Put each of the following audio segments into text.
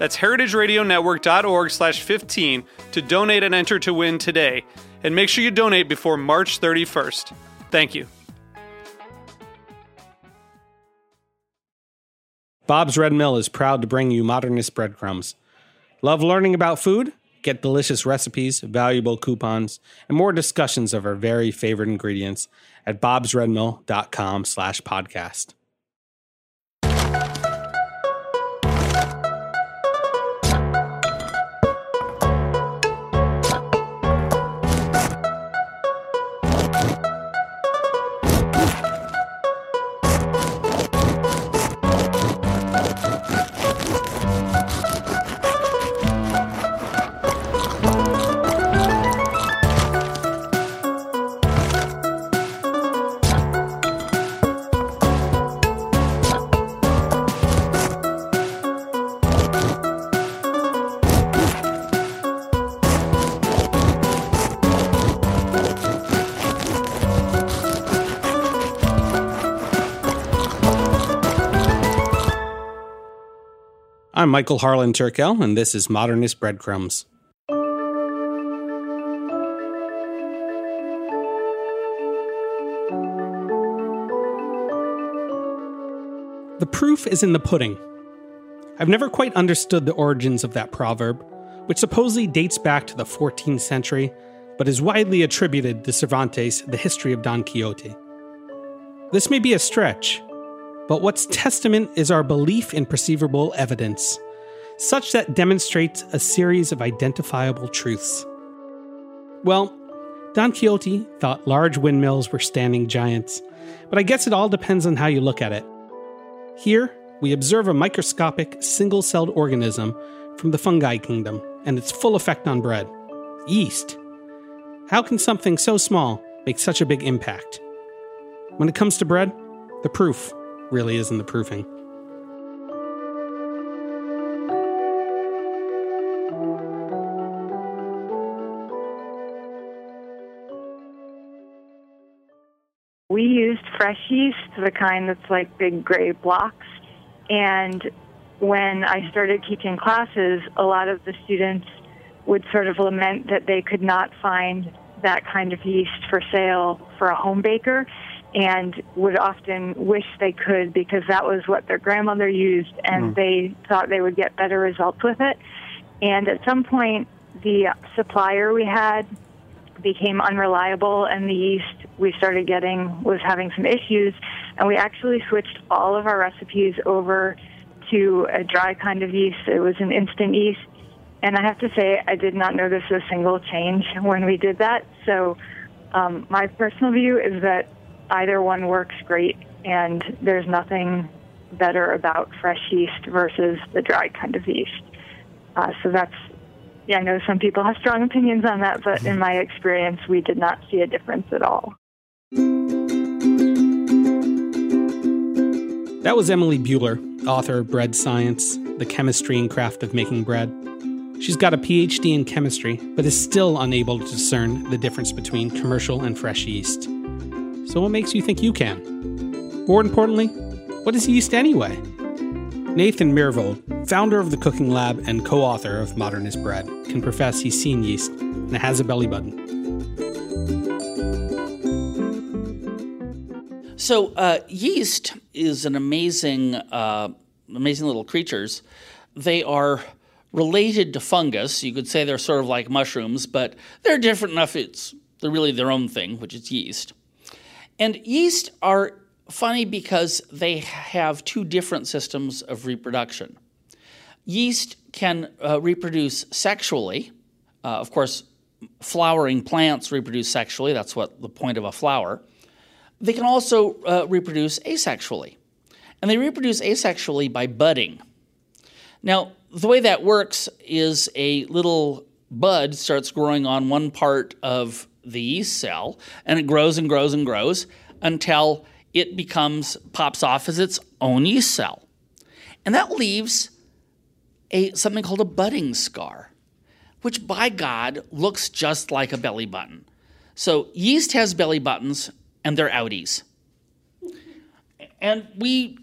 That's heritageradionetwork.org slash 15 to donate and enter to win today. And make sure you donate before March 31st. Thank you. Bob's Red Mill is proud to bring you modernist breadcrumbs. Love learning about food? Get delicious recipes, valuable coupons, and more discussions of our very favorite ingredients at bobsredmill.com slash podcast. I'm Michael Harlan Turkel, and this is Modernist Breadcrumbs. The proof is in the pudding. I've never quite understood the origins of that proverb, which supposedly dates back to the 14th century, but is widely attributed to Cervantes' The History of Don Quixote. This may be a stretch, but what's testament is our belief in perceivable evidence, such that demonstrates a series of identifiable truths. Well, Don Quixote thought large windmills were standing giants, but I guess it all depends on how you look at it. Here, we observe a microscopic, single celled organism from the fungi kingdom and its full effect on bread yeast. How can something so small make such a big impact? When it comes to bread, the proof really is in the proofing. We used fresh yeast, the kind that's like big gray blocks. And when I started teaching classes, a lot of the students would sort of lament that they could not find that kind of yeast for sale for a home baker and would often wish they could because that was what their grandmother used and mm. they thought they would get better results with it. And at some point, the supplier we had became unreliable and the yeast we started getting was having some issues and we actually switched all of our recipes over to a dry kind of yeast. It was an instant yeast. And I have to say, I did not notice a single change when we did that. So, um, my personal view is that either one works great, and there's nothing better about fresh yeast versus the dry kind of yeast. Uh, so that's, yeah, I know some people have strong opinions on that, but in my experience, we did not see a difference at all. That was Emily Buehler, author of Bread Science, The Chemistry and Craft of Making Bread. She's got a PhD in chemistry, but is still unable to discern the difference between commercial and fresh yeast. So, what makes you think you can? More importantly, what is yeast anyway? Nathan Myhrvold, founder of the Cooking Lab and co author of Modernist Bread, can profess he's seen yeast and has a belly button. So, uh, yeast is an amazing, uh, amazing little creatures. They are related to fungus. You could say they're sort of like mushrooms, but they're different enough. It's They're really their own thing, which is yeast. And yeast are funny because they have two different systems of reproduction. Yeast can uh, reproduce sexually. Uh, of course, flowering plants reproduce sexually. That's what the point of a flower. They can also uh, reproduce asexually. And they reproduce asexually by budding. Now, the way that works is a little bud starts growing on one part of the yeast cell, and it grows and grows and grows until it becomes pops off as its own yeast cell. And that leaves a something called a budding scar, which by God looks just like a belly button. So yeast has belly buttons and they're outies. And we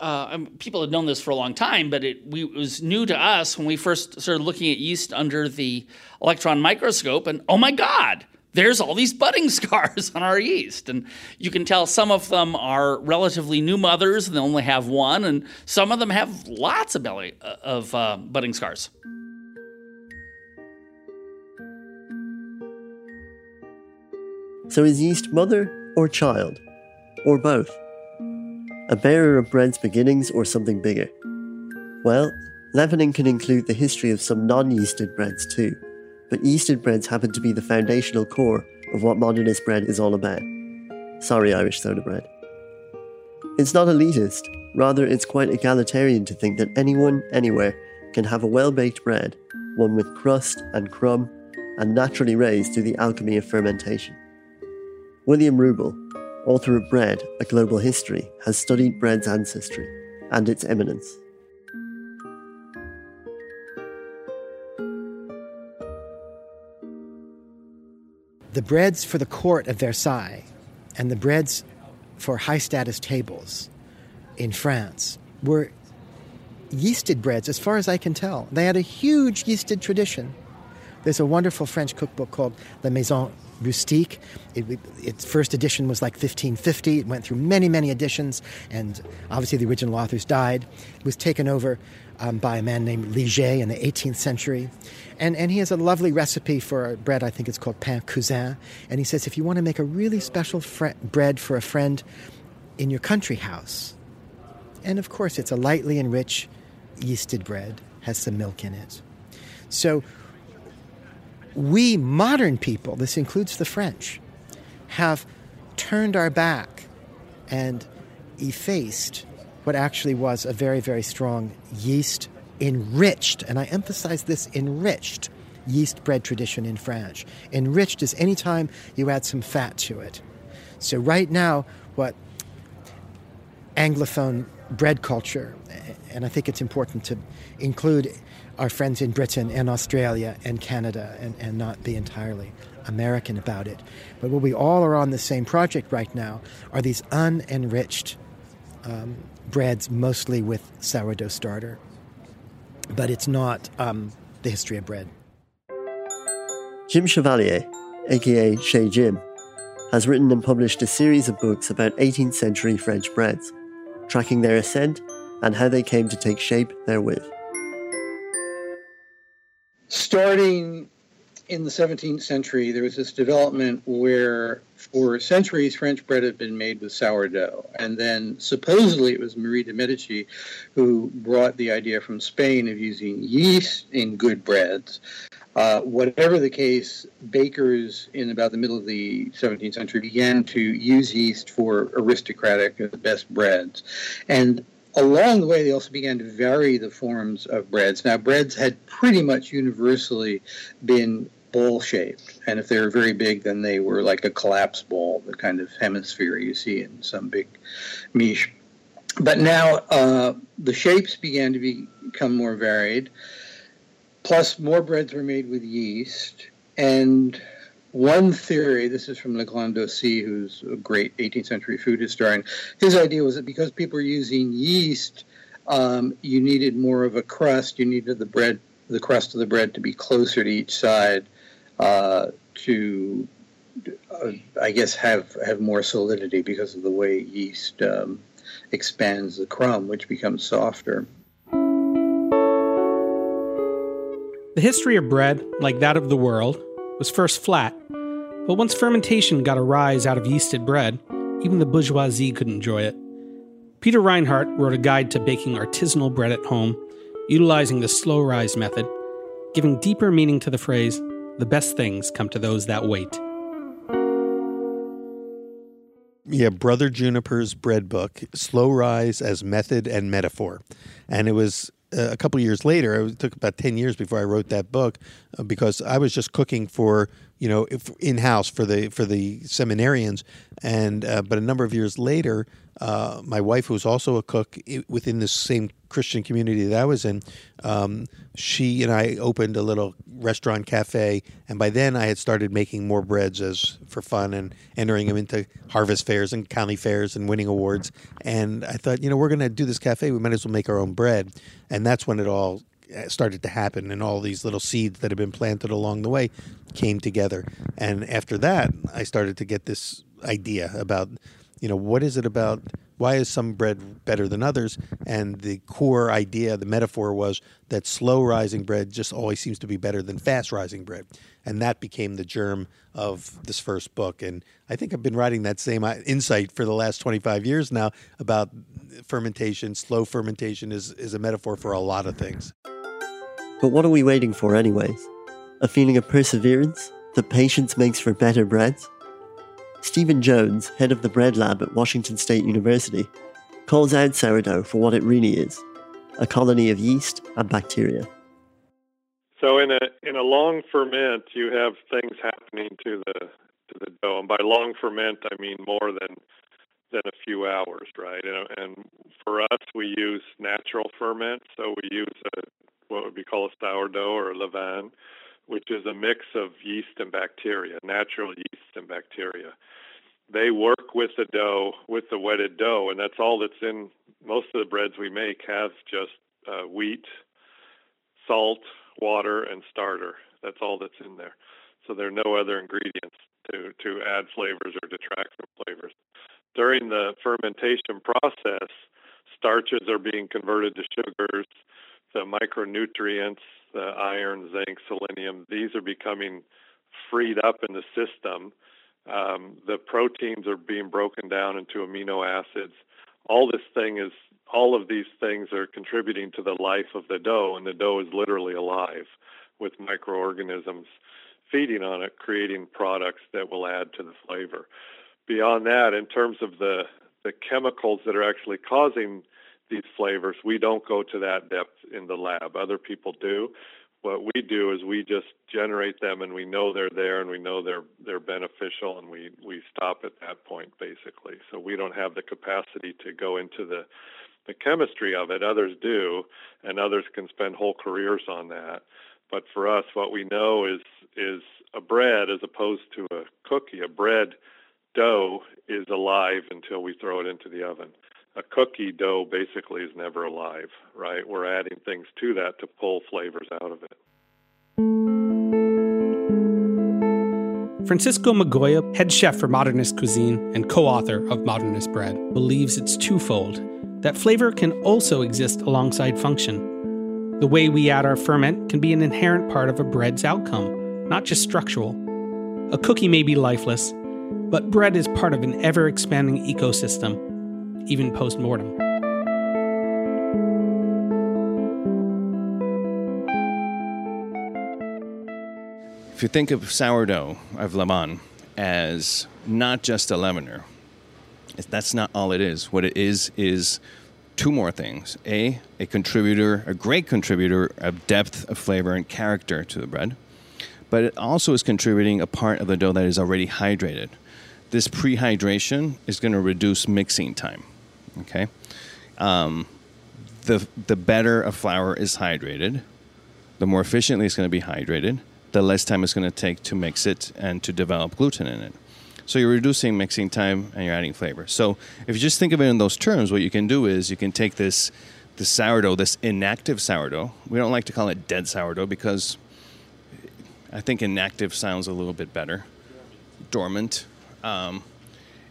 uh, people had known this for a long time, but it, we, it, was new to us when we first started looking at yeast under the electron microscope. And oh my God, there's all these budding scars on our yeast. And you can tell some of them are relatively new mothers and they only have one, and some of them have lots of, belly, uh, of uh, budding scars. So is yeast mother or child? Or both? a bearer of bread's beginnings or something bigger? Well, leavening can include the history of some non yeasted breads too, but yeasted breads happen to be the foundational core of what modernist bread is all about. Sorry, Irish soda bread. It's not elitist, rather, it's quite egalitarian to think that anyone, anywhere, can have a well baked bread, one with crust and crumb, and naturally raised through the alchemy of fermentation. William Rubel, author of Bread, A Global History, has studied bread's ancestry and its eminence. The breads for the court of Versailles and the breads for high status tables in France were yeasted breads, as far as I can tell. They had a huge yeasted tradition. There's a wonderful French cookbook called La Maison Rustique. It, its first edition was like 1550. It went through many, many editions, and obviously the original authors died. It was taken over um, by a man named Liger in the 18th century. And, and he has a lovely recipe for bread, I think it's called pain cousin. And he says if you want to make a really special fre- bread for a friend in your country house, and of course it's a lightly enriched yeasted bread, has some milk in it. So we modern people, this includes the French, have turned our back and effaced what actually was a very, very strong yeast enriched, and I emphasize this enriched yeast bread tradition in France. Enriched is any time you add some fat to it. So, right now, what Anglophone bread culture, and I think it's important to include our friends in Britain and Australia and Canada and, and not be entirely American about it. But what we all are on the same project right now are these unenriched um, breads, mostly with sourdough starter. But it's not um, the history of bread. Jim Chevallier, aka Chez Jim, has written and published a series of books about 18th century French breads, tracking their ascent and how they came to take shape therewith starting in the 17th century, there was this development where, for centuries, French bread had been made with sourdough. And then supposedly it was Marie de Medici who brought the idea from Spain of using yeast in good breads. Uh, whatever the case, bakers in about the middle of the 17th century began to use yeast for aristocratic, best breads. And along the way, they also began to vary the forms of breads. Now, breads had pretty much universally been bowl shaped, and if they were very big, then they were like a collapse ball, the kind of hemisphere you see in some big miche. But now uh, the shapes began to be, become more varied. Plus, more breads were made with yeast, and one theory, this is from Legrand d'Aussy, who's a great 18th century food historian, his idea was that because people were using yeast, um, you needed more of a crust, you needed the bread, the crust of the bread to be closer to each side uh, to, uh, I guess, have, have more solidity because of the way yeast um, expands the crumb, which becomes softer. The history of bread, like that of the world, was first flat, But once fermentation got a rise out of yeasted bread, even the bourgeoisie could enjoy it. Peter Reinhart wrote a guide to baking artisanal bread at home, utilizing the slow rise method, giving deeper meaning to the phrase, the best things come to those that wait. Yeah, Brother Juniper's bread book, Slow Rise as Method and Metaphor. And it was uh, a couple years later, it took about 10 years before I wrote that book uh, because I was just cooking for, you know, in house for the for the seminarians. And uh, but a number of years later, uh, my wife, who was also a cook within the same Christian community that I was in, um, she and I opened a little restaurant cafe, and by then I had started making more breads as for fun and entering them into harvest fairs and county fairs and winning awards. And I thought, you know, we're going to do this cafe. We might as well make our own bread, and that's when it all uh, started to happen and all these little seeds that had been planted along the way came together and after that i started to get this idea about you know, what is it about? Why is some bread better than others? And the core idea, the metaphor was that slow rising bread just always seems to be better than fast rising bread. And that became the germ of this first book. And I think I've been writing that same uh, insight for the last 25 years now about fermentation. Slow fermentation is, is a metaphor for a lot of things. But what are we waiting for, anyways? A feeling of perseverance that patience makes for better breads? Stephen Jones, head of the bread lab at Washington State University, calls out sourdough for what it really is a colony of yeast and bacteria. So in a in a long ferment, you have things happening to the to the dough, and by long ferment, I mean more than than a few hours, right? And, and for us, we use natural ferment, so we use a, what would be called a sourdough or a levain, which is a mix of yeast and bacteria, natural yeast and bacteria. They work with the dough, with the wetted dough, and that's all that's in most of the breads we make have just uh, wheat, salt, water, and starter. That's all that's in there. So there are no other ingredients to, to add flavors or detract from flavors. During the fermentation process, starches are being converted to sugars, the micronutrients the iron, zinc, selenium, these are becoming freed up in the system. Um, the proteins are being broken down into amino acids. All this thing is, all of these things are contributing to the life of the dough, and the dough is literally alive with microorganisms feeding on it, creating products that will add to the flavor. Beyond that, in terms of the the chemicals that are actually causing these flavors. We don't go to that depth in the lab. Other people do. What we do is we just generate them, and we know they're there, and we know they're they're beneficial, and we we stop at that point basically. So we don't have the capacity to go into the the chemistry of it. Others do, and others can spend whole careers on that. But for us, what we know is is a bread as opposed to a cookie. A bread dough is alive until we throw it into the oven a cookie dough basically is never alive, right? We're adding things to that to pull flavors out of it. Francisco Migoya, head chef for Modernist Cuisine and co author of Modernist Bread, believes it's twofold that flavor can also exist alongside function. The way we add our ferment can be an inherent part of a bread's outcome, not just structural. A cookie may be lifeless, but bread is part of an ever expanding ecosystem even post mortem. If you think of sourdough of levain as not just a leavener, that's not all it is. What it is is two more things. A, a contributor, a great contributor of depth of flavor and character to the bread, but it also is contributing a part of the dough that is already hydrated. This prehydration is going to reduce mixing time. Okay, um, the the better a flour is hydrated, the more efficiently it's going to be hydrated. The less time it's going to take to mix it and to develop gluten in it. So you're reducing mixing time and you're adding flavor. So if you just think of it in those terms, what you can do is you can take this this sourdough, this inactive sourdough. We don't like to call it dead sourdough because I think inactive sounds a little bit better, dormant. Um,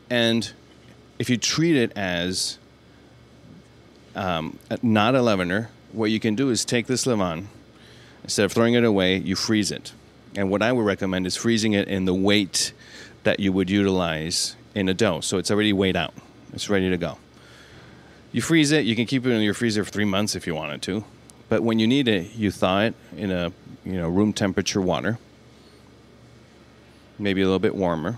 and if you treat it as um, not a leavener, what you can do is take this levain, instead of throwing it away, you freeze it. And what I would recommend is freezing it in the weight that you would utilize in a dough. So it's already weighed out. It's ready to go. You freeze it. You can keep it in your freezer for three months if you wanted to. But when you need it, you thaw it in a you know room temperature water, maybe a little bit warmer.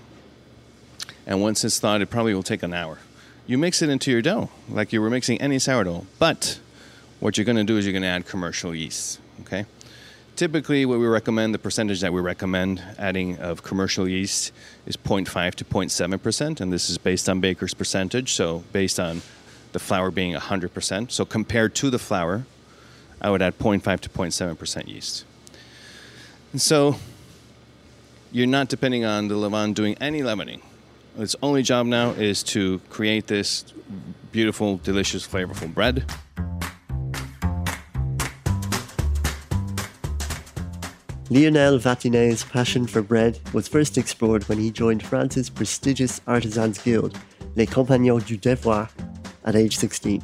And once it's thawed, it probably will take an hour. You mix it into your dough like you were mixing any sourdough. But what you're going to do is you're going to add commercial yeast. Okay. Typically, what we recommend, the percentage that we recommend adding of commercial yeast is 0.5 to 0.7 percent, and this is based on Baker's percentage. So based on the flour being 100 percent. So compared to the flour, I would add 0.5 to 0.7 percent yeast. And so you're not depending on the levain doing any leavening. Its only job now is to create this beautiful, delicious, flavorful bread. Lionel Vatinet's passion for bread was first explored when he joined France's prestigious artisans guild, Les Compagnons du Devoir, at age 16.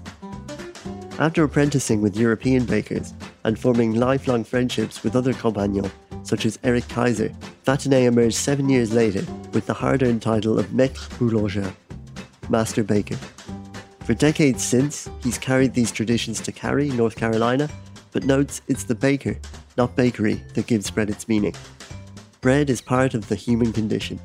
After apprenticing with European bakers and forming lifelong friendships with other compagnons, such as Eric Kayser, Vatinet emerged seven years later with the hard earned title of Maître Boulanger, Master Baker. For decades since, he's carried these traditions to Cary, North Carolina, but notes it's the baker, not bakery, that gives bread its meaning. Bread is part of the human condition.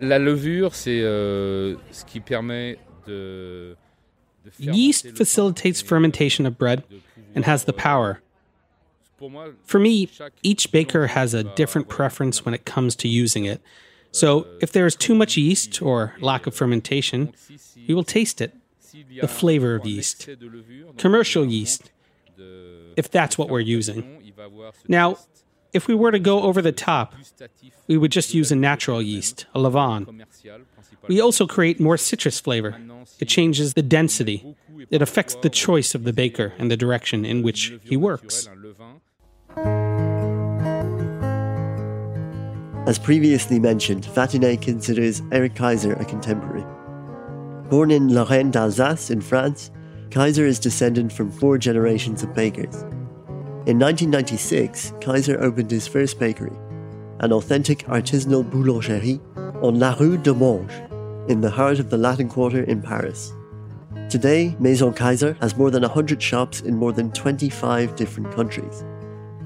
La levure, c'est euh, ce qui permet de. Yeast facilitates fermentation of bread and has the power. For me, each baker has a different preference when it comes to using it. So, if there is too much yeast or lack of fermentation, we will taste it the flavor of yeast, commercial yeast, if that's what we're using. Now, if we were to go over the top, we would just use a natural yeast, a levain. We also create more citrus flavor. It changes the density. It affects the choice of the baker and the direction in which he works. As previously mentioned, Vatinet considers Eric Kayser a contemporary. Born in Lorraine d'Alsace in France, Kayser is descended from four generations of bakers. In 1996, Kayser opened his first bakery, an authentic artisanal boulangerie on La Rue de Monge, in the heart of the Latin Quarter in Paris. Today, Maison Kayser has more than 100 shops in more than 25 different countries.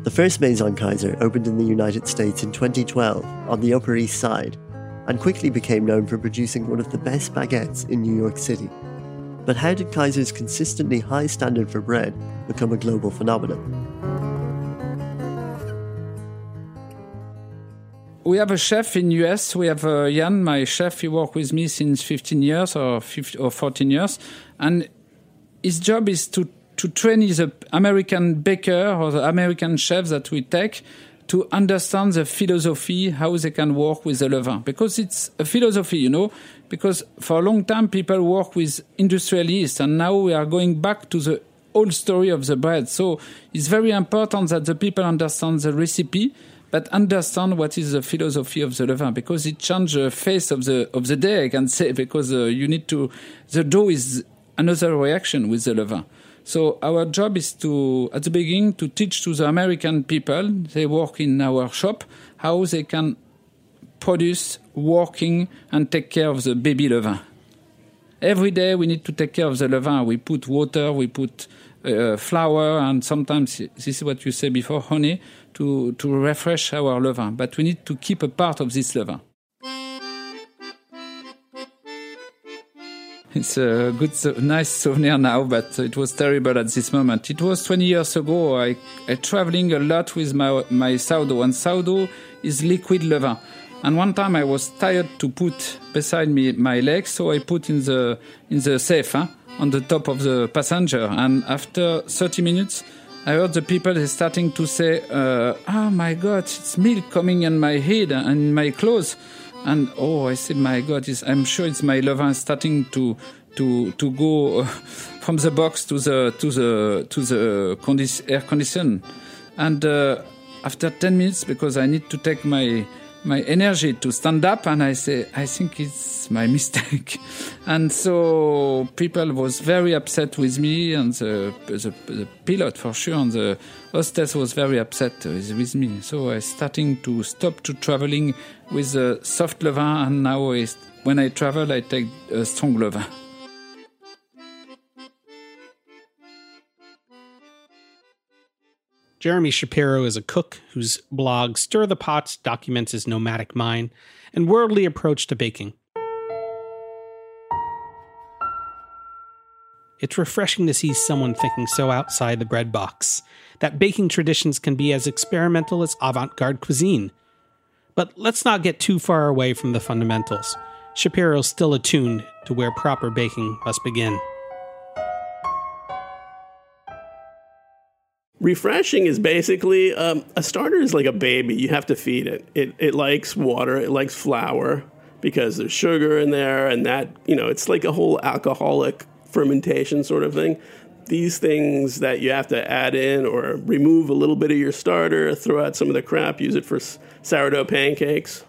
The first Maison Kayser opened in the United States in 2012 on the Upper East Side and quickly became known for producing one of the best baguettes in New York City. But how did Kayser's consistently high standard for bread become a global phenomenon? We have a chef in US. We have uh, Jan, my chef. He worked with me since 15 years or 15, or 14 years, and his job is to to train his American baker or the American chef that we take to understand the philosophy, how they can work with the levain. Because it's a philosophy, you know, because for a long time people work with industrial yeast and now we are going back to the old story of the bread. So it's very important that the people understand the recipe, but understand what is the philosophy of the levain because it changes the face of the of the day. I can say because uh, you need to the dough is another reaction with the levain. So our job is to, at the beginning, to teach to the American people, they work in our shop, how they can produce, working, and take care of the baby levain. Every day we need to take care of the levain. We put water, we put uh, flour, and sometimes this is what you said before, honey, to, to refresh our levain. But we need to keep a part of this levain. It's a good, nice souvenir now, but it was terrible at this moment. It was 20 years ago. I, I traveling a lot with my, my sourdough, and sourdough is liquid levain. And one time I was tired to put beside me my legs, so I put in the in the safe huh, on the top of the passenger. And after 30 minutes, I heard the people starting to say, uh, "Oh my God, it's milk coming in my head and in my clothes." and oh, I said, my God, I'm sure it's my levain starting to to to go from the box to the to the to the condi- air condition, and uh, after ten minutes, because I need to take my my energy to stand up and I say, I think it's my mistake. and so people was very upset with me and the, the, the pilot for sure and the hostess was very upset with, me. So I starting to stop to traveling with a soft levain and now when I travel I take a strong levain. Jeremy Shapiro is a cook whose blog Stir the Pots documents his nomadic mind and worldly approach to baking. It's refreshing to see someone thinking so outside the bread box, that baking traditions can be as experimental as avant garde cuisine. But let's not get too far away from the fundamentals. Shapiro's still attuned to where proper baking must begin. Refreshing is basically um, a starter is like a baby. You have to feed it. It it likes water. It likes flour because there's sugar in there, and that you know it's like a whole alcoholic fermentation sort of thing. These things that you have to add in or remove a little bit of your starter, throw out some of the crap, use it for sourdough pancakes.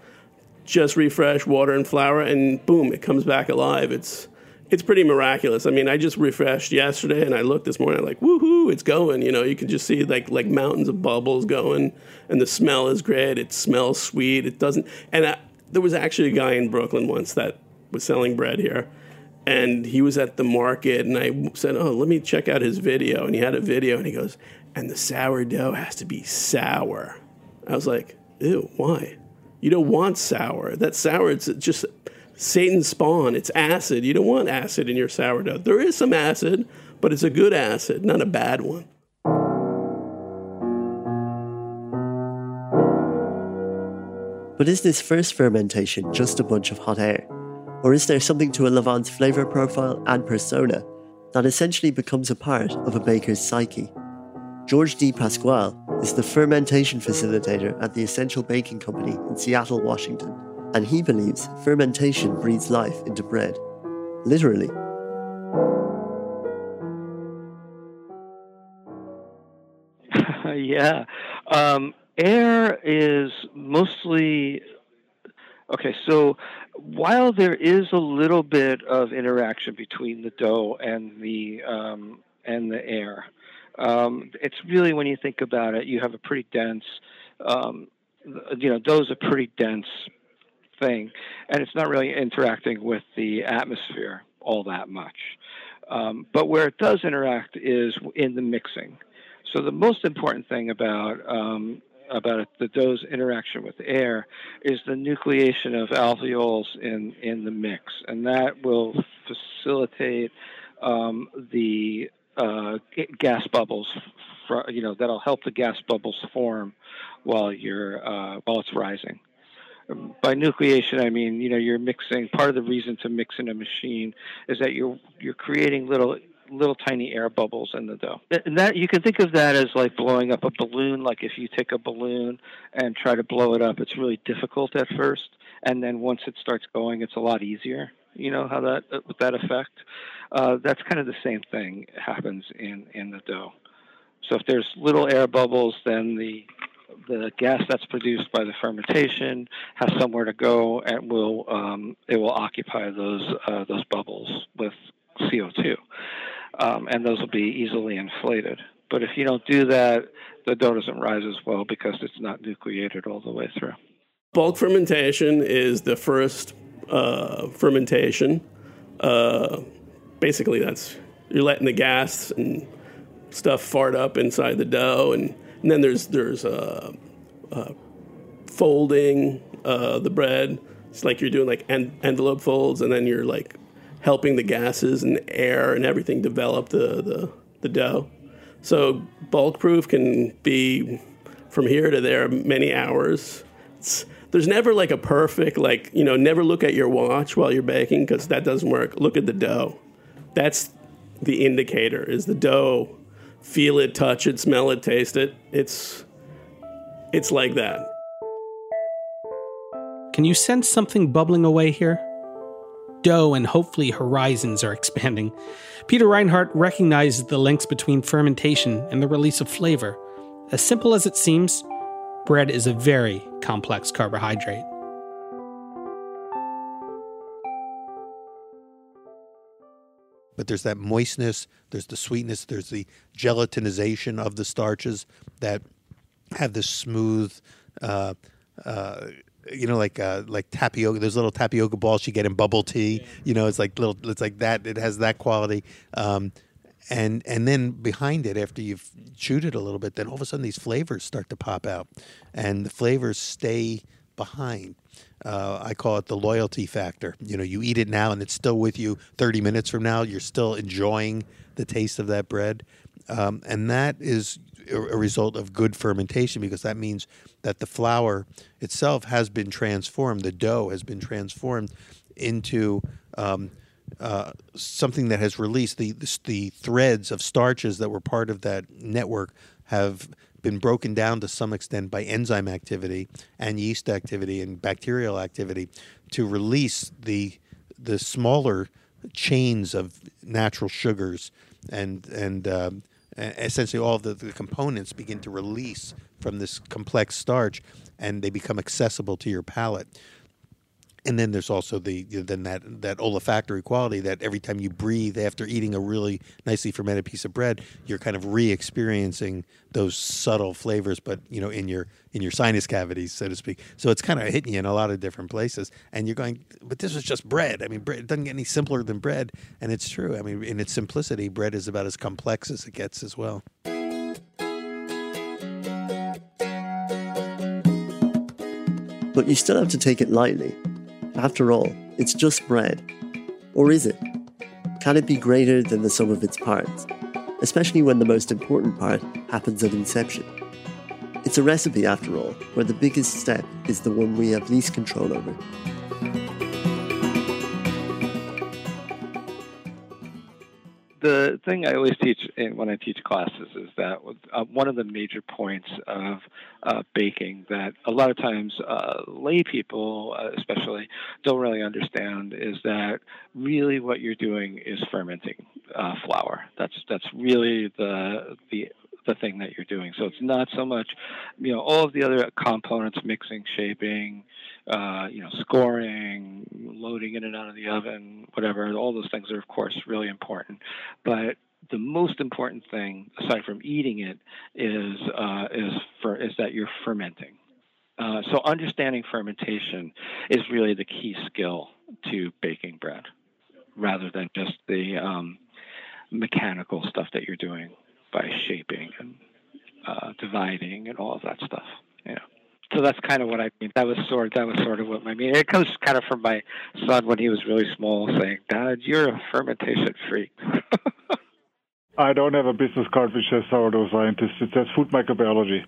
Just refresh water and flour, and boom, it comes back alive. It's it's pretty miraculous. I mean, I just refreshed yesterday, and I looked this morning. I'm like, woohoo, it's going. You know, you can just see like like mountains of bubbles going, and the smell is great. It smells sweet. It doesn't. And I, there was actually a guy in Brooklyn once that was selling bread here, and he was at the market, and I said, oh, let me check out his video, and he had a video, and he goes, and the sourdough has to be sour. I was like, ew, why? You don't want sour. That sour, it's just Satan's spawn. It's acid. You don't want acid in your sourdough. There is some acid, but it's a good acid, not a bad one. But is this first fermentation just a bunch of hot air? Or is there something to a levain's flavour profile and persona that essentially becomes a part of a baker's psyche? George DePasquale is the fermentation facilitator at the Essential Baking Company in Seattle, Washington and he believes fermentation breathes life into bread. Literally. yeah. Um, air is mostly. Okay, so while there is a little bit of interaction between the dough and the um, and the air, um, it's really when you think about it, you have a pretty dense, um, you know, dough's a pretty dense thing, and it's not really interacting with the atmosphere all that much. Um, but where it does interact is in the mixing. So the most important thing about um, about the dough's interaction with air is the nucleation of alveoles in in the mix, and that will facilitate um, the uh, gas bubbles. For, you know that'll help the gas bubbles form while you're uh, while it's rising by nucleation, I mean you know you're mixing. Part of the reason to mix in a machine is that you're you're creating little little tiny air bubbles in the dough. And that you can think of that as like blowing up a balloon. Like if you take a balloon and try to blow it up, it's really difficult at first, and then once it starts going, it's a lot easier. You know how that uh, with that effect. Uh, that's kind of the same thing happens in in the dough. So if there's little air bubbles, then the the gas that's produced by the fermentation has somewhere to go and will um, it will occupy those uh, those bubbles with CO2, um, and those will be easily inflated. But if you don't do that, the dough doesn't rise as well because it's not nucleated all the way through. Bulk fermentation is the first uh, fermentation. Uh, basically, that's you're letting the gas and stuff fart up inside the dough and and then there's there's uh, uh, folding uh, the bread. It's like you're doing like en- envelope folds, and then you're like helping the gases and air and everything develop the, the, the dough. So bulk proof can be from here to there many hours. It's, there's never like a perfect like you know never look at your watch while you're baking because that doesn't work. Look at the dough. That's the indicator. Is the dough feel it, touch it, smell it, taste it. It's it's like that. Can you sense something bubbling away here? Dough and hopefully horizons are expanding. Peter Reinhart recognizes the links between fermentation and the release of flavor. As simple as it seems, bread is a very complex carbohydrate. But there's that moistness, there's the sweetness, there's the gelatinization of the starches that have this smooth, uh, uh, you know, like uh, like tapioca. Those little tapioca balls you get in bubble tea. You know, it's like little. It's like that. It has that quality. Um, and and then behind it, after you've chewed it a little bit, then all of a sudden these flavors start to pop out, and the flavors stay behind. Uh, I call it the loyalty factor. You know, you eat it now and it's still with you 30 minutes from now. You're still enjoying the taste of that bread. Um, and that is a result of good fermentation because that means that the flour itself has been transformed, the dough has been transformed into. Um, uh, something that has released the, the, the threads of starches that were part of that network have been broken down to some extent by enzyme activity and yeast activity and bacterial activity to release the the smaller chains of natural sugars and and um, essentially all the, the components begin to release from this complex starch and they become accessible to your palate and then there's also the then that that olfactory quality that every time you breathe after eating a really nicely fermented piece of bread, you're kind of re-experiencing those subtle flavors, but you know in your in your sinus cavities, so to speak. So it's kind of hitting you in a lot of different places, and you're going, but this was just bread. I mean, bread it doesn't get any simpler than bread, and it's true. I mean, in its simplicity, bread is about as complex as it gets as well. But you still have to take it lightly after all, it's just bread. Or is it? Can it be greater than the sum of its parts? Especially when the most important part happens at inception. It's a recipe, after all, where the biggest step is the one we have least control over. The thing I always teach when I teach classes is that uh, one of the major points of uh, baking that a lot of times uh, lay people, uh, especially, don't really understand is that really what you're doing is fermenting uh, flour. That's that's really the the the thing that you're doing. So it's not so much, you know, all of the other components, mixing, shaping, uh, you know, scoring, loading in and out of the oven, whatever. All those things are, of course, really important. But the most important thing, aside from eating it, is uh, is for is that you're fermenting. Uh, so understanding fermentation is really the key skill to baking bread, rather than just the um, mechanical stuff that you're doing by shaping and uh, dividing and all of that stuff. Yeah. So that's kind of what I mean. That was sort. That was sort of what I mean. It comes kind of from my son when he was really small, saying, "Dad, you're a fermentation freak." I don't have a business card which says sourdough scientist. It says food microbiology.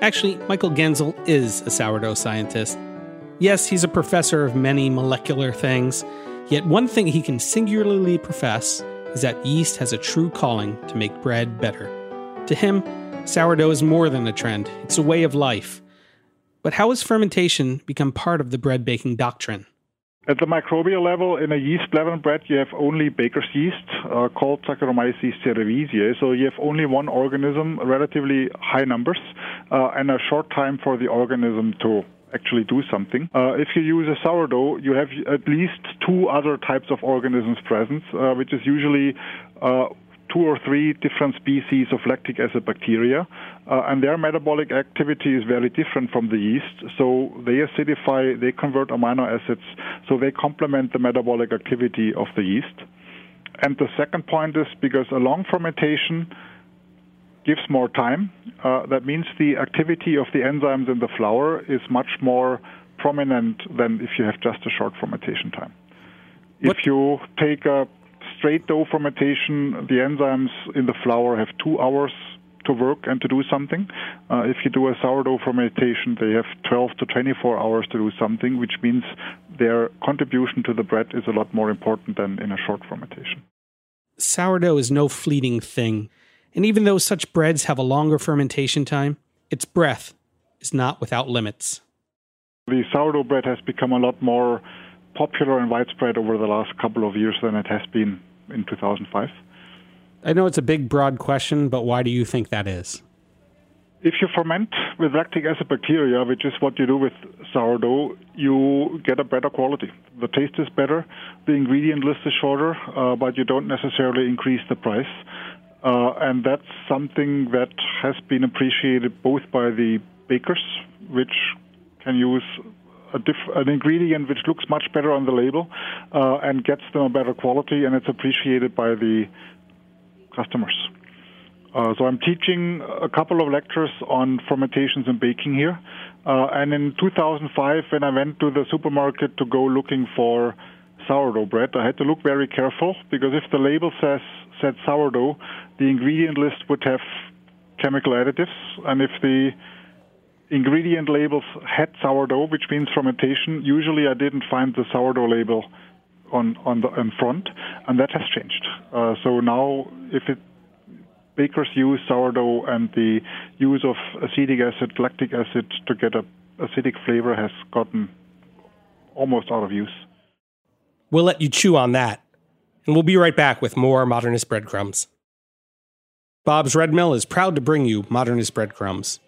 Actually, Michael Gänzle is a sourdough scientist. Yes, he's a professor of many molecular things, yet one thing he can singularly profess is that yeast has a true calling to make bread better. To him, sourdough is more than a trend, it's a way of life. But how has fermentation become part of the bread baking doctrine? At the microbial level, in a yeast leavened bread, you have only baker's yeast uh, called Saccharomyces cerevisiae. So you have only one organism, relatively high numbers, uh, and a short time for the organism to actually do something. Uh, if you use a sourdough, you have at least two other types of organisms present, uh, which is usually uh, two or three different species of lactic acid bacteria, uh, and their metabolic activity is very different from the yeast. So they acidify, they convert amino acids, so they complement the metabolic activity of the yeast. And the second point is because a long fermentation gives more time. Uh, that means the activity of the enzymes in the flour is much more prominent than if you have just a short fermentation time. What? If you take a straight dough fermentation, the enzymes in the flour have two hours to work and to do something. Uh, if you do a sourdough fermentation, they have 12 to 24 hours to do something, which means their contribution to the bread is a lot more important than in a short fermentation. Sourdough is no fleeting thing. And even though such breads have a longer fermentation time, its breadth is not without limits. The sourdough bread has become a lot more popular and widespread over the last couple of years than it has been in 2005. I know it's a big, broad question, but why do you think that is? if you ferment with lactic acid bacteria, which is what you do with sourdough, you get a better quality. The taste is better, the ingredient list is shorter, uh, but you don't necessarily increase the price. Uh, and that's something that has been appreciated both by the bakers, which can use diff- an ingredient which looks much better on the label uh, and gets them a better quality, and it's appreciated by the customers. Uh, so I'm teaching a couple of lectures on fermentations and baking here. Uh, and in 2005, when I went to the supermarket to go looking for sourdough bread, I had to look very careful because if the label says said sourdough, the ingredient list would have chemical additives, and if the ingredient labels had sourdough, which means fermentation, usually I didn't find the sourdough label on on the in front, and that has changed. Uh, so now, if it bakers use sourdough and the use of acetic acid, lactic acid to get a acidic flavor has gotten almost out of use. We'll let you chew on that, and we'll be right back with more Modernist Breadcrumbs. Bob's Red Mill is proud to bring you Modernist Breadcrumbs.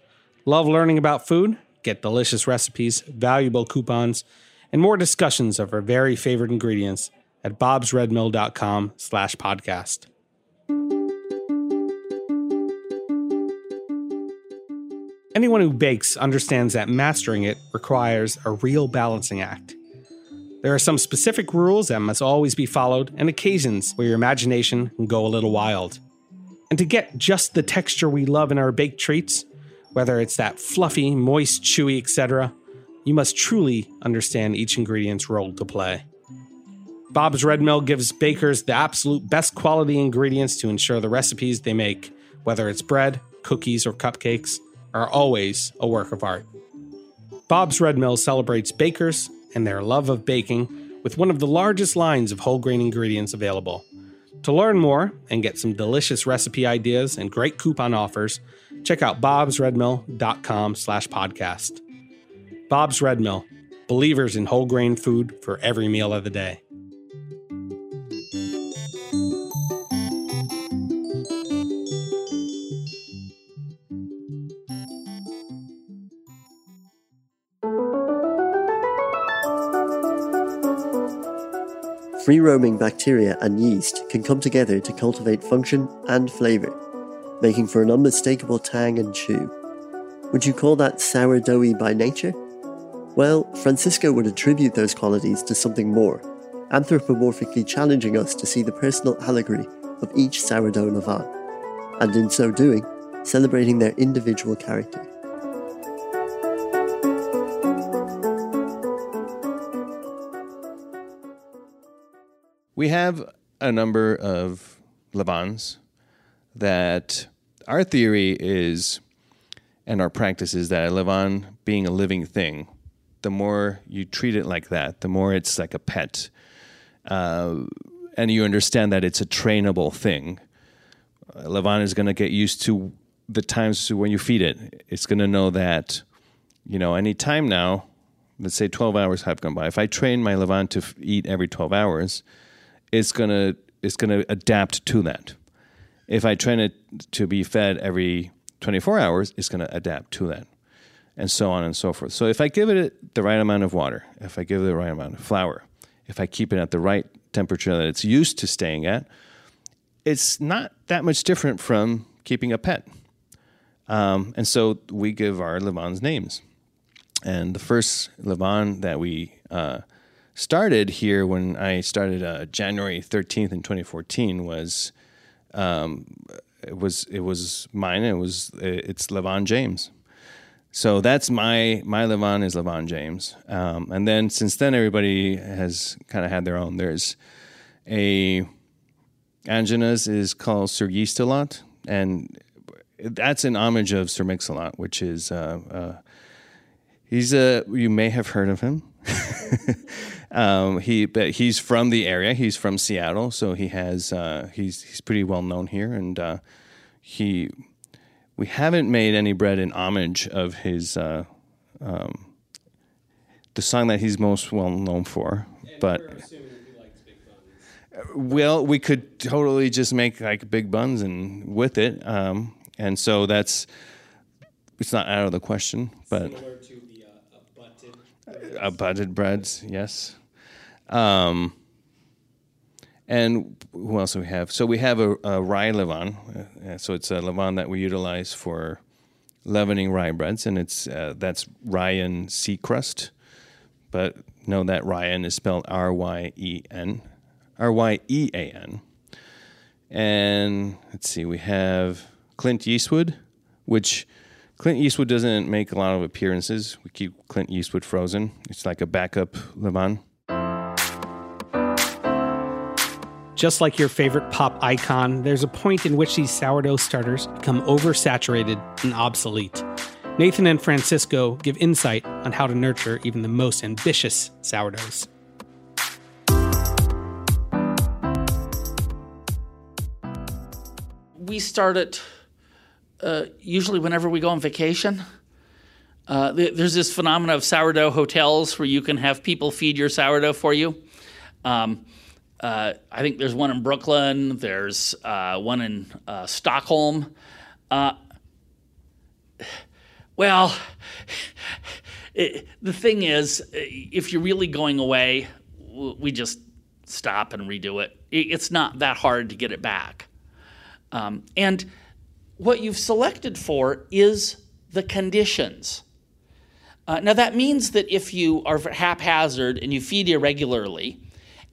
Love learning about food? Get delicious recipes, valuable coupons, and more discussions of our very favorite ingredients at bobsredmill.com slash podcast. Anyone who bakes understands that mastering it requires a real balancing act. There are some specific rules that must always be followed, and occasions where your imagination can go a little wild. And to get just the texture we love in our baked treats, whether it's that fluffy, moist, chewy, etc., you must truly understand each ingredient's role to play. Bob's Red Mill gives bakers the absolute best quality ingredients to ensure the recipes they make, whether it's bread, cookies, or cupcakes, are always a work of art. Bob's Red Mill celebrates bakers and their love of baking with one of the largest lines of whole grain ingredients available. To learn more and get some delicious recipe ideas and great coupon offers, check out bobsredmill.com slash podcast. Bob's Red Mill, believers in whole grain food for every meal of the day. Free roaming bacteria and yeast can come together to cultivate function and flavour, making for an unmistakable tang and chew. Would you call that sourdoughy by nature? Well, Francisco would attribute those qualities to something more, anthropomorphically challenging us to see the personal allegory of each sourdough levain, and in so doing, celebrating their individual character. We have a number of levains that our theory is, and our practice is that a levain being a living thing, the more you treat it like that, the more it's like a pet. Uh, and you understand that it's a trainable thing. A levain is going to get used to the times when you feed it. It's going to know that, you know, any time now, let's say 12 hours have gone by. If I train my levain to f- eat every 12 hours, it's gonna it's gonna adapt to that. If I train it to be fed every 24 hours, it's gonna adapt to that, and so on and so forth. So if I give it the right amount of water, if I give it the right amount of flour, if I keep it at the right temperature that it's used to staying at, it's not that much different from keeping a pet. Um, and so we give our levains names. And the first levain that we uh, started here when I started uh, January 13th in 2014 was um, it was it was mine. It was it's Levain James. So that's my my Levain is Levain James. Um, and then since then everybody has kind of had their own. There's a Angina's is called Sir Yeast a lot, and that's an homage of Sir Mix-a-Lot, which is uh, uh, he's a you may have heard of him. um, he but he's from the area. He's from Seattle, so he has uh, he's he's pretty well known here, and uh, he we haven't made any bread in homage of his uh, um, the song that he's most well known for, but. Well, we could totally just make like big buns and with it, um, and so that's it's not out of the question, but uh, breads, yes. Um, and who else do we have? So we have a, a rye levain. Uh, so it's a levain that we utilize for leavening rye breads, and it's uh, that's Ryan sea crust. But know that Ryan is spelled R Y E N, R Y E A N. And let's see, we have Clint Yeastwood, which Clint Yeastwood doesn't make a lot of appearances. We keep Clint Yeastwood frozen. It's like a backup levain. Just like your favorite pop icon, there's a point in which these sourdough starters become oversaturated and obsolete. Nathan and Francisco give insight on how to nurture even the most ambitious sourdoughs. We start it uh, usually whenever we go on vacation. Uh, there's this phenomenon of sourdough hotels where you can have people feed your sourdough for you. Um, uh, I think there's one in Brooklyn. There's uh, one in uh, Stockholm. Uh, well, it, the thing is, if you're really going away, we just stop and redo it. It's not that hard to get it back. Um, and what you've selected for is the conditions. Uh, now, that means that if you are haphazard and you feed irregularly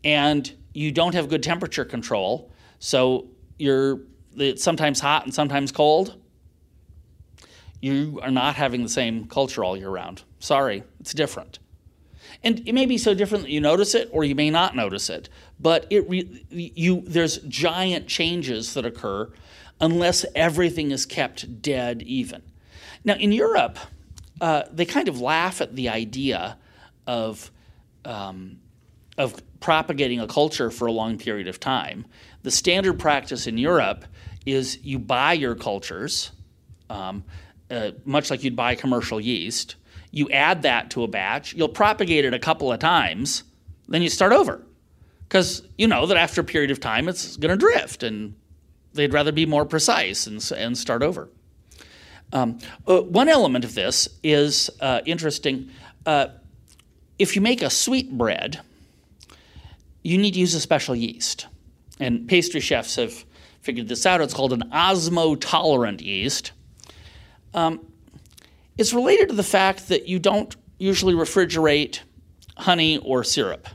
and you don't have good temperature control, so you're it's sometimes hot and sometimes cold, you are not having the same culture all year round. Sorry, it's different. And it may be so different that you notice it or you may not notice it, but it re- you there's giant changes that occur unless everything is kept dead even. Now in Europe, uh, they kind of laugh at the idea of um, of propagating a culture for a long period of time. The standard practice in Europe is you buy your cultures. Um, uh, much like you'd buy commercial yeast. You add that to a batch, you'll propagate it a couple of times, then you start over. Because you know that after a period of time, it's going to drift, and they'd rather be more precise and, and start over. Um, uh, one element of this is uh, interesting. Uh, if you make a sweet bread, you need to use a special yeast. And pastry chefs have figured this out. It's called an osmotolerant yeast. Um, it's related to the fact that you don't usually refrigerate honey or syrup.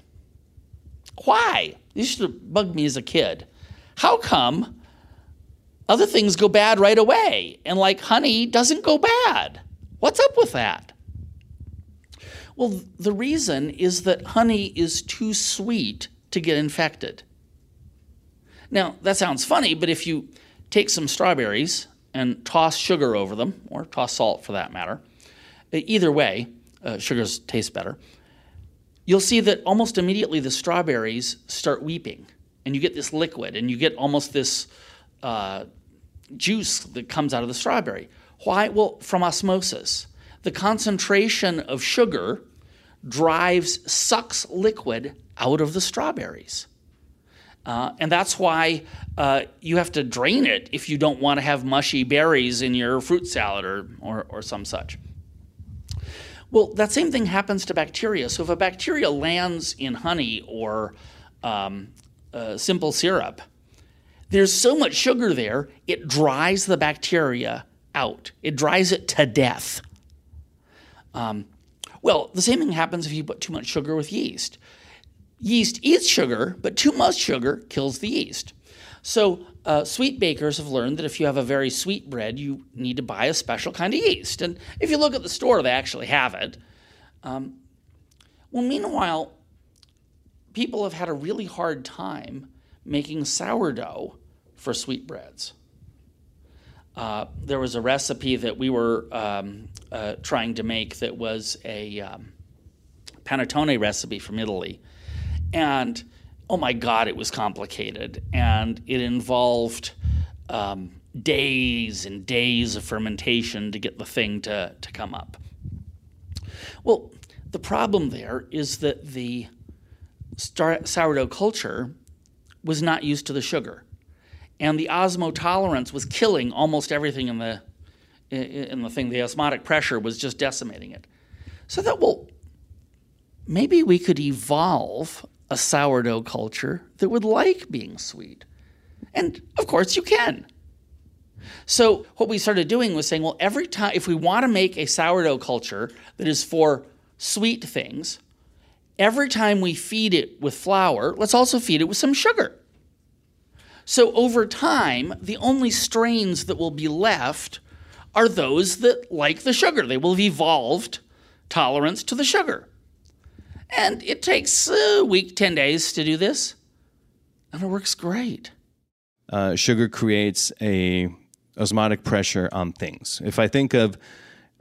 Why? This used to bug me as a kid. How come other things go bad right away and like honey doesn't go bad? What's up with that? Well, the reason is that honey is too sweet to get infected. Now, that sounds funny, but if you take some strawberries and toss sugar over them, or toss salt for that matter. Either way, uh, sugars taste better. You'll see that almost immediately the strawberries start weeping, and you get this liquid, and you get almost this uh, juice that comes out of the strawberry. Why? Well, from osmosis. The concentration of sugar drives, sucks liquid out of the strawberries. Uh, and that's why uh, you have to drain it if you don't want to have mushy berries in your fruit salad or, or, or some such. Well, that same thing happens to bacteria. So if a bacteria lands in honey or um, uh, simple syrup, there's so much sugar there, it dries the bacteria out. It dries it to death. Um, well, the same thing happens if you put too much sugar with yeast. Yeast eats sugar, but too much sugar kills the yeast. So, uh, sweet bakers have learned that if you have a very sweet bread, you need to buy a special kind of yeast. And if you look at the store, they actually have it. Um, well, meanwhile, people have had a really hard time making sourdough for sweetbreads. Uh, there was a recipe that we were um, uh, trying to make that was a um, panettone recipe from Italy and oh my God, it was complicated. And it involved um, days and days of fermentation to get the thing to, to come up. Well, the problem there is that the star- sourdough culture was not used to the sugar. And the osmotolerance was killing almost everything in the, in the thing. The osmotic pressure was just decimating it. So that well, maybe we could evolve a sourdough culture that would like being sweet. And of course, you can. So, what we started doing was saying, well, every time, if we want to make a sourdough culture that is for sweet things, every time we feed it with flour, let's also feed it with some sugar. So, over time, the only strains that will be left are those that like the sugar. They will have evolved tolerance to the sugar. And it takes a week, 10 days to do this, and it works great. Uh, sugar creates a osmotic pressure on things. If I think of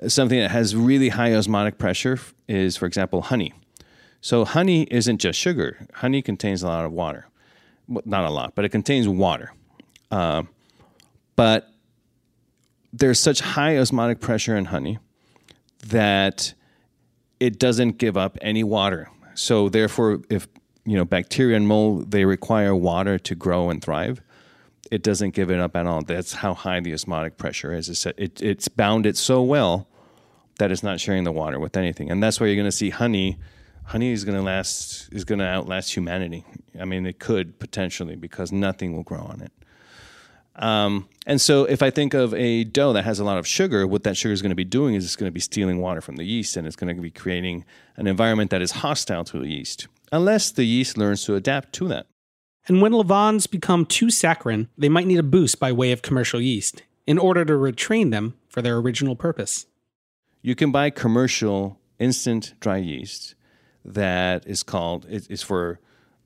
something that has really high osmotic pressure, is for example honey. So honey isn't just sugar. Honey contains a lot of water, well, not a lot, but it contains water. Uh, but there's such high osmotic pressure in honey that it doesn't give up any water. So therefore, if you know bacteria and mold, they require water to grow and thrive. It doesn't give it up at all. That's how high the osmotic pressure is. It, it's bound it so well that it's not sharing the water with anything, and that's why you're going to see honey. Honey is going to last is going to outlast humanity. I mean, it could potentially because nothing will grow on it. Um, and so, if I think of a dough that has a lot of sugar, what that sugar is going to be doing is it's going to be stealing water from the yeast and it's going to be creating an environment that is hostile to the yeast, unless the yeast learns to adapt to that. And when levains become too saccharine, they might need a boost by way of commercial yeast in order to retrain them for their original purpose. You can buy commercial instant dry yeast that is called, is for,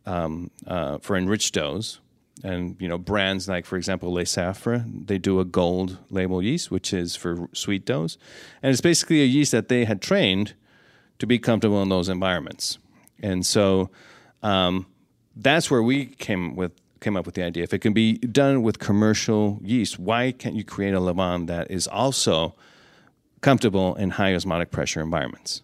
um, uh, for enriched doughs. And you know brands like for example Lesaffre, they do a gold label yeast which is for sweet doughs. And it's basically a yeast that they had trained to be comfortable in those environments. And so um, that's where we came with came up with the idea. If it can be done with commercial yeast why can't you create a levain that is also comfortable in high osmotic pressure environments?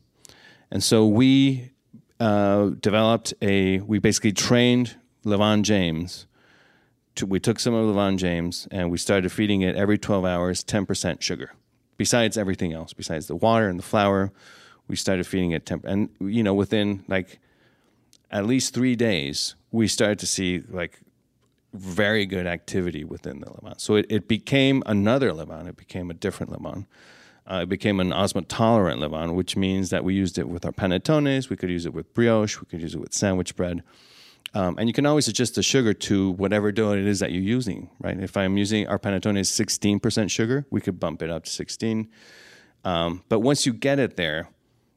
And so we uh, developed a we basically trained Levain James we took some of Levain James and we started feeding it every 12 hours 10% sugar. Besides everything else, besides the water and the flour, we started feeding it 10 and you know within like at least 3 days we started to see like very good activity within the Levain. So it, it became another Levain, it became a different Levain. Uh, it became an osmotolerant Levain, which means that we used it with our panettones, we could use it with brioche, we could use it with sandwich bread. Um, and you can always adjust the sugar to whatever dough it is that you're using, right? If I'm using our panettone is 16% sugar, we could bump it up to 16. Um, but once you get it there,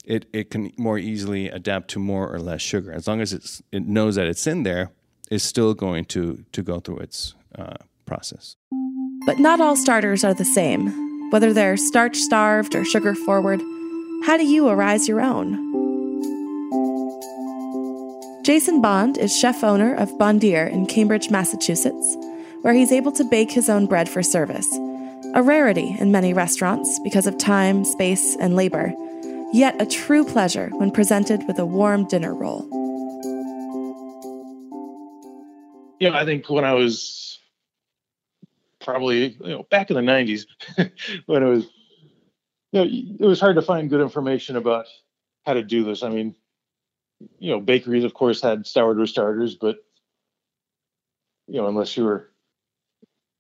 it, it can more easily adapt to more or less sugar. As long as it's, it knows that it's in there, it's still going to, to go through its uh, process. But not all starters are the same. Whether they're starch starved or sugar forward, how do you arise your own? Jason Bond is chef owner of Bondir in Cambridge, Massachusetts, where he's able to bake his own bread for service, a rarity in many restaurants because of time, space, and labor, yet a true pleasure when presented with a warm dinner roll. You know, I think when I was probably you know back in the 90s when it was you know it was hard to find good information about how to do this i mean you know, bakeries, of course, had sourdough starters, but you know, unless you were,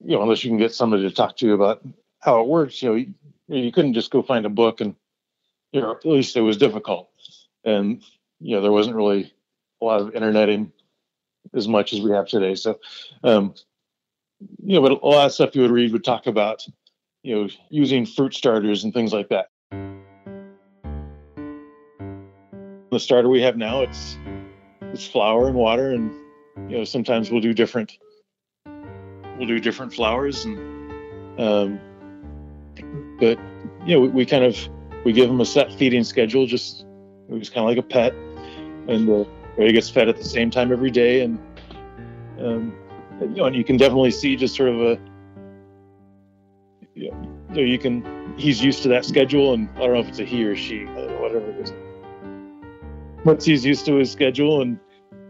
you know, unless you can get somebody to talk to you about how it works, you know, you, you couldn't just go find a book, and you know, at least it was difficult, and you know, there wasn't really a lot of interneting as much as we have today. So, um, you know, but a lot of stuff you would read would talk about, you know, using fruit starters and things like that. The starter we have now, it's it's flour and water, and you know sometimes we'll do different we'll do different flowers and um, but you know we, we kind of we give them a set feeding schedule, just it was kind of like a pet, and uh, he gets fed at the same time every day, and um, you know, and you can definitely see just sort of a you know, you can he's used to that schedule, and I don't know if it's a he or she, whatever it is. Once he's used to his schedule and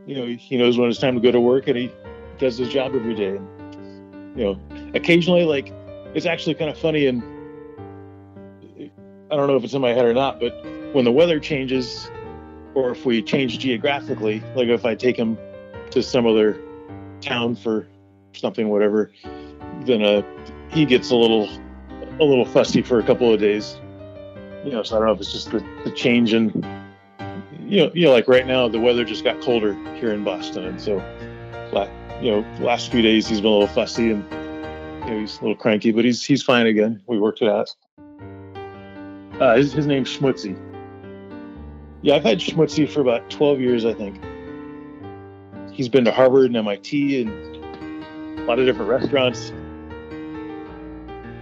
you know he knows when it's time to go to work and he does his job every day. And you know occasionally like it's actually kind of funny and I don't know if it's in my head or not, but when the weather changes, or if we change geographically, like if I take him to some other town for something, whatever, then uh, he gets a little a little fussy for a couple of days. You know, so I don't know if it's just the, the change in you know, you know, like right now the weather just got colder here in Boston, and so, you know, last few days he's been a little fussy and you know, he's a little cranky, but he's he's fine again. We worked it out. Uh, his, his name's Schmutzy. Yeah, I've had Schmutzy for about 12 years, I think. He's been to Harvard and MIT and a lot of different restaurants.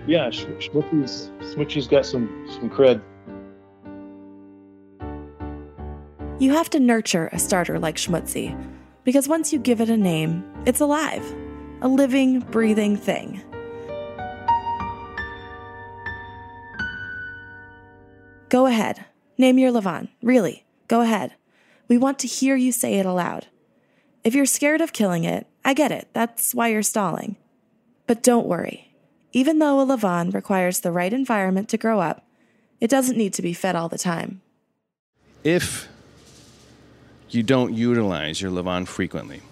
Yeah, Schmutzy's, Schmutzy's got some, some cred. You have to nurture a starter like Schmutzy, because once you give it a name, it's alive, a living, breathing thing. Go ahead. Name your Levain. Really, go ahead. We want to hear you say it aloud. If you're scared of killing it, I get it. That's why you're stalling. But don't worry. Even though a Levain requires the right environment to grow up, it doesn't need to be fed all the time. If you don't utilize your Levain frequently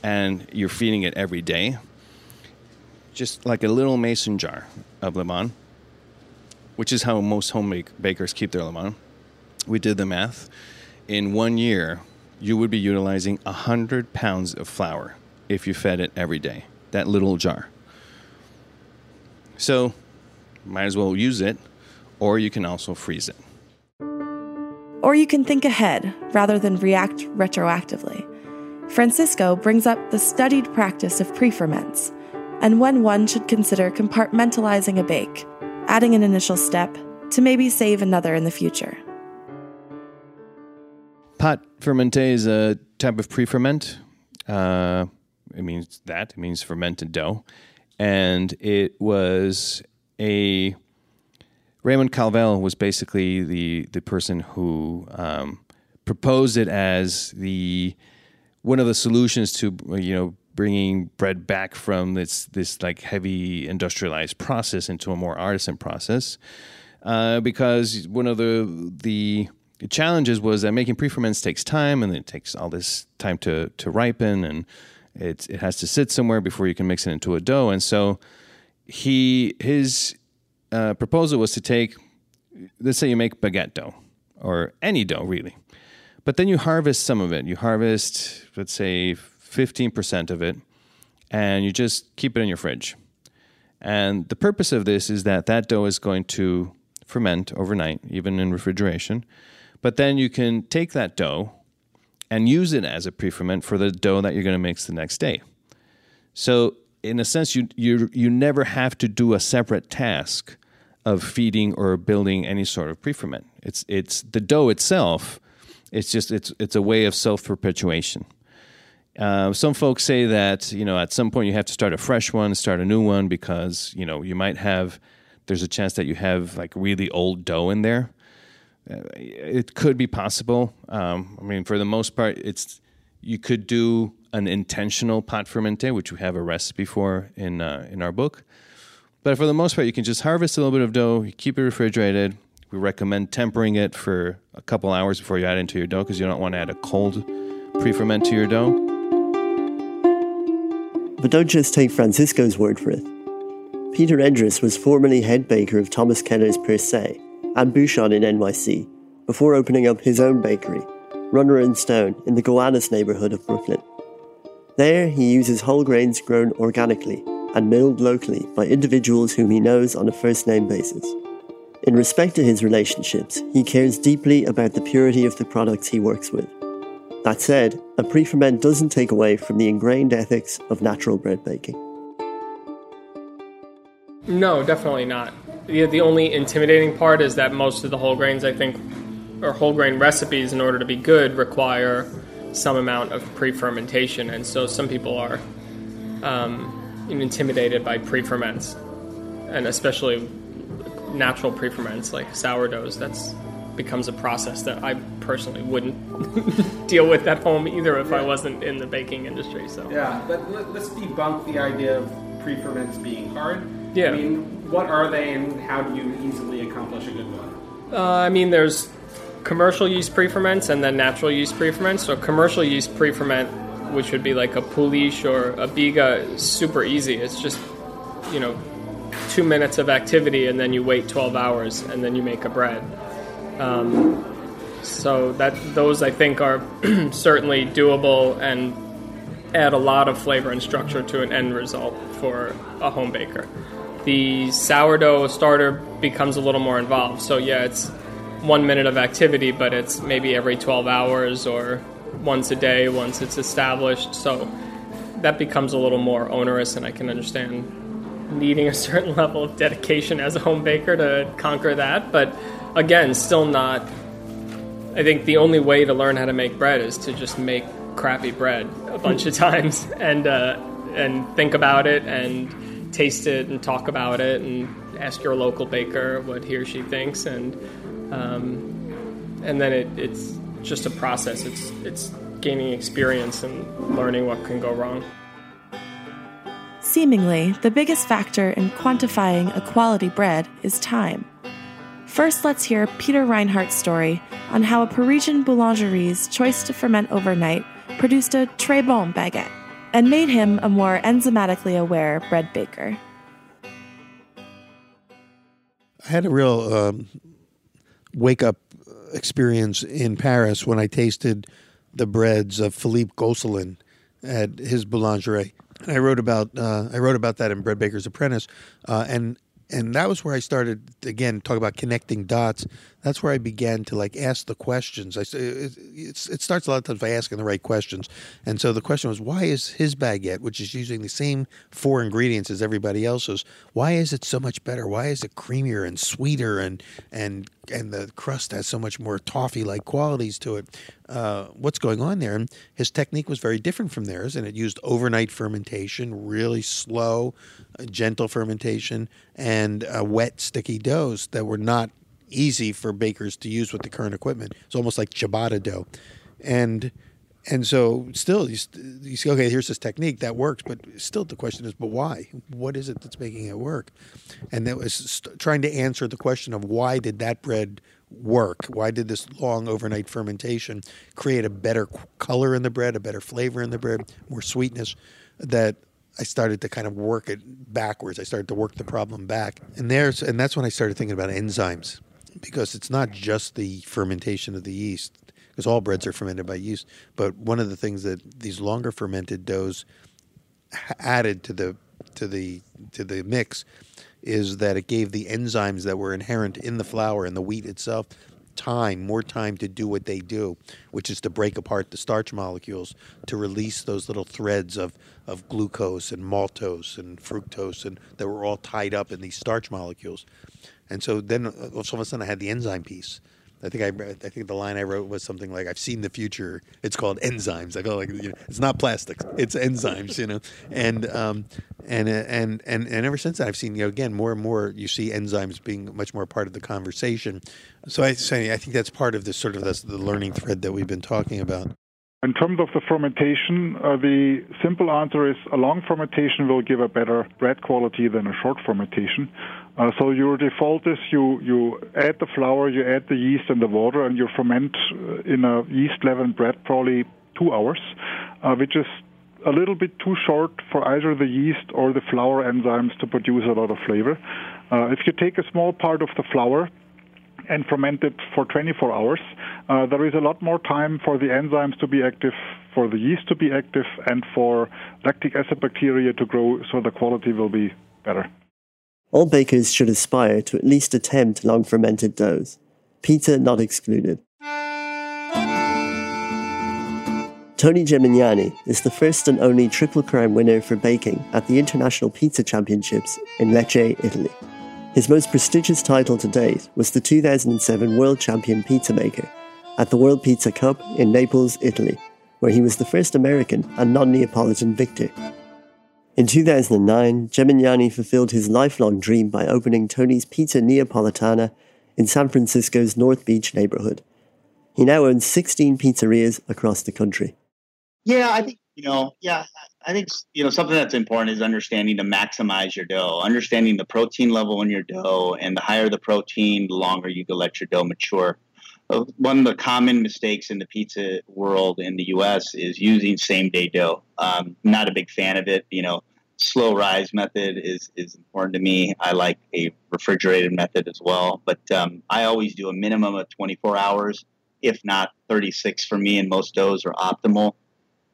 and you're feeding it every day, just like a little mason jar of Levain, which is how most home bakers keep their Levain. We did the math. In one year, you would be utilizing 100 pounds of flour if you fed it every day, that little jar. So, might as well use it, or you can also freeze it. Or you can think ahead rather than react retroactively. Francisco brings up the studied practice of pre ferments and when one should consider compartmentalizing a bake adding an initial step to maybe save another in the future. Pâte fermentée is a type of pre ferment. Uh, it means that, it means fermented dough. And it was a. Raymond Calvel was basically the, the person who um, proposed it as the one of the solutions to you know bringing bread back from this this like heavy industrialized process into a more artisan process. Uh, because one of the the challenges was that making pre-ferments takes time, and it takes all this time to to ripen, and it it has to sit somewhere before you can mix it into a dough. And so he his uh, proposal was to take, let's say you make baguette dough or any dough really, but then you harvest some of it. You harvest, let's say 15% of it, and you just keep it in your fridge. And the purpose of this is that that dough is going to ferment overnight, even in refrigeration. But then you can take that dough and use it as a pre ferment for the dough that you're going to mix the next day. So, in a sense, you, you, you never have to do a separate task of feeding or building any sort of pre ferment. It's, it's the dough itself, it's just it's, it's a way of self perpetuation. Uh, some folks say that you know at some point you have to start a fresh one, start a new one because you know you might have there's a chance that you have like really old dough in there. Uh, it could be possible. Um, I mean, for the most part, it's you could do an intentional pâte fermentée, which we have a recipe for in uh, in our book. But for the most part, you can just harvest a little bit of dough, you keep it refrigerated. We recommend tempering it for a couple hours before you add into your dough because you don't want to add a cold pre-ferment to your dough. But don't just take Francisco's word for it. Peter Endriss was formerly head baker of Thomas Keller's Per Se and Bouchon in NYC before opening up his own bakery, Runner and Stone, in the Gowanus neighborhood of Brooklyn. There, he uses whole grains grown organically and milled locally by individuals whom he knows on a first name basis. In respect to his relationships, he cares deeply about the purity of the products he works with that said, a pre-ferment doesn't take away from the ingrained ethics of natural bread baking. No, definitely not. The, the only intimidating part is that most of the whole grains, I think, or whole grain recipes, in order to be good, require some amount of pre-fermentation, and so some people are um, intimidated by pre-ferments, and especially natural pre-ferments like sourdoughs. That's becomes a process that I personally wouldn't deal with at home either if yeah. I wasn't in the baking industry. So yeah, but let's debunk the idea of pre-ferments being hard. Yeah, I mean, what are they, and how do you easily accomplish a good one? Uh, I mean, there's commercial yeast pre-ferments and then natural yeast pre-ferments. So commercial yeast pre-ferment, which would be like a poolish or a biga, is super easy. It's just, you know, two minutes of activity and then you wait 12 hours and then you make a bread. Um, so that those I think are certainly doable and add a lot of flavor and structure to an end result for a home baker. The sourdough starter becomes a little more involved. So yeah, it's one minute of activity, but it's maybe every 12 hours or once a day once it's established. So that becomes a little more onerous, and I can understand needing a certain level of dedication as a home baker to conquer that. But again, still not. I think the only way to learn how to make bread is to just make crappy bread a bunch of times and uh, and think about it and taste it and talk about it and ask your local baker what he or she thinks and um, and then it, it's just a process. It's it's gaining experience and learning what can go wrong. Seemingly, the biggest factor in quantifying a quality bread is time. First, let's hear Peter Reinhart's story on how a Parisian boulangerie's choice to ferment overnight produced a très bon baguette and made him a more enzymatically aware bread baker. I had a real um, wake up experience in Paris when I tasted the breads of Philippe Gosselin at his boulangerie. And I wrote about uh, I wrote about that in Bread Baker's Apprentice, uh, and and that was where I started again talk about connecting dots. That's where I began to like ask the questions. I it, it starts a lot of times by asking the right questions, and so the question was, why is his baguette, which is using the same four ingredients as everybody else's, why is it so much better? Why is it creamier and sweeter and and and the crust has so much more toffee-like qualities to it? Uh, what's going on there? And his technique was very different from theirs, and it used overnight fermentation, really slow, gentle fermentation, and uh, wet, sticky doughs that were not easy for bakers to use with the current equipment. It's almost like ciabatta dough, and and so still you, you see okay here's this technique that works but still the question is but why? What is it that's making it work? And that was trying to answer the question of why did that bread work? Why did this long overnight fermentation create a better color in the bread a better flavor in the bread more sweetness that I started to kind of work it backwards. I started to work the problem back, and there's and that's when I started thinking about enzymes because it's not just the fermentation of the yeast, because all breads are fermented by yeast. But one of the things that these longer fermented doughs added to the to the to the mix is that it gave the enzymes that were inherent in the flour and the wheat itself time, more time to do what they do, which is to break apart the starch molecules to release those little threads of, of glucose and maltose and fructose and that were all tied up in these starch molecules. And so then uh, all of a sudden I had the enzyme piece. I think I, I think the line I wrote was something like, "I've seen the future. It's called enzymes." I feel like you know, it's not plastics; it's enzymes, you know. And um, and and and and ever since that, I've seen you know again more and more. You see enzymes being much more part of the conversation. So I say I think that's part of this sort of this, the learning thread that we've been talking about. In terms of the fermentation, uh, the simple answer is a long fermentation will give a better bread quality than a short fermentation. Uh, so your default is you, you add the flour, you add the yeast and the water, and you ferment uh, in a yeast leavened bread probably two hours, uh, which is a little bit too short for either the yeast or the flour enzymes to produce a lot of flavor. Uh, if you take a small part of the flour, and ferment it for 24 hours, uh, there is a lot more time for the enzymes to be active, for the yeast to be active, and for lactic acid bacteria to grow, so the quality will be better. All bakers should aspire to at least attempt long fermented doughs, pizza not excluded. Tony Gemignani is the first and only Triple Crown winner for baking at the International Pizza Championships in Lecce, Italy. His most prestigious title to date was the 2007 World Champion Pizza Maker at the World Pizza Cup in Naples, Italy, where he was the first American and non Neapolitan victor. In 2009, Gemignani fulfilled his lifelong dream by opening Tony's Pizza Napoletana in San Francisco's North Beach neighborhood. He now owns 16 pizzerias across the country. Yeah, I think you know, yeah, I think you know something that's important is understanding to maximize your dough, understanding the protein level in your dough, and the higher the protein, the longer you can let your dough mature. Uh, one of the common mistakes in the pizza world in the U.S. is using same day dough. Um, not a big fan of it. You know, slow rise method is is important to me. I like a refrigerated method as well, but um, I always do a minimum of 24 hours, if not 36 for me, and most doughs are optimal.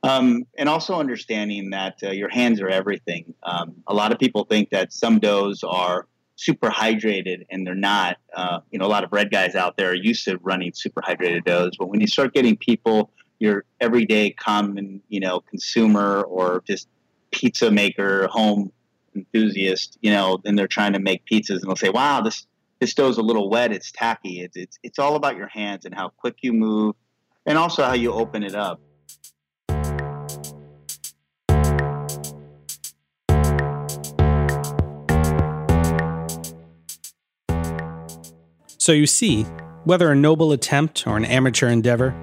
Um, and also understanding that uh, your hands are everything. Um, a lot of people think that some doughs are super hydrated, and they're not. Uh, you know, a lot of red guys out there are used to running super hydrated doughs, but when you start getting people, your everyday common, you know, consumer or just pizza maker, home enthusiast, you know, then they're trying to make pizzas, and they'll say, "Wow, this this dough's a little wet. It's tacky. It's it's it's all about your hands and how quick you move, and also how you open it up." So you see, whether a noble attempt or an amateur endeavor,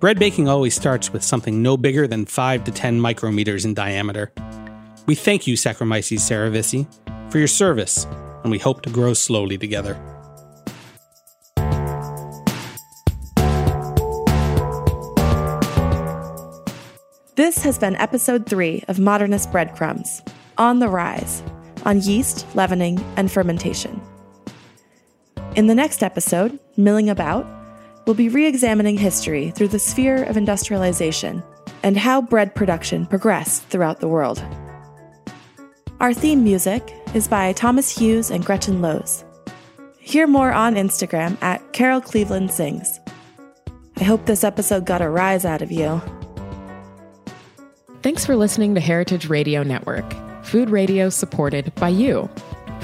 bread baking always starts with something no bigger than 5 to 10 micrometers in diameter. We thank you, Saccharomyces cerevisiae, for your service, and we hope to grow slowly together. This has been episode three of Modernist Breadcrumbs On the Rise on yeast, leavening, and fermentation. In the next episode, Milling About, we'll be re examining history through the sphere of industrialization and how bread production progressed throughout the world. Our theme music is by Thomas Hughes and Gretchen Lowe's. Hear more on Instagram at Carol Cleveland Sings. I hope this episode got a rise out of you. Thanks for listening to Heritage Radio Network, food radio supported by you.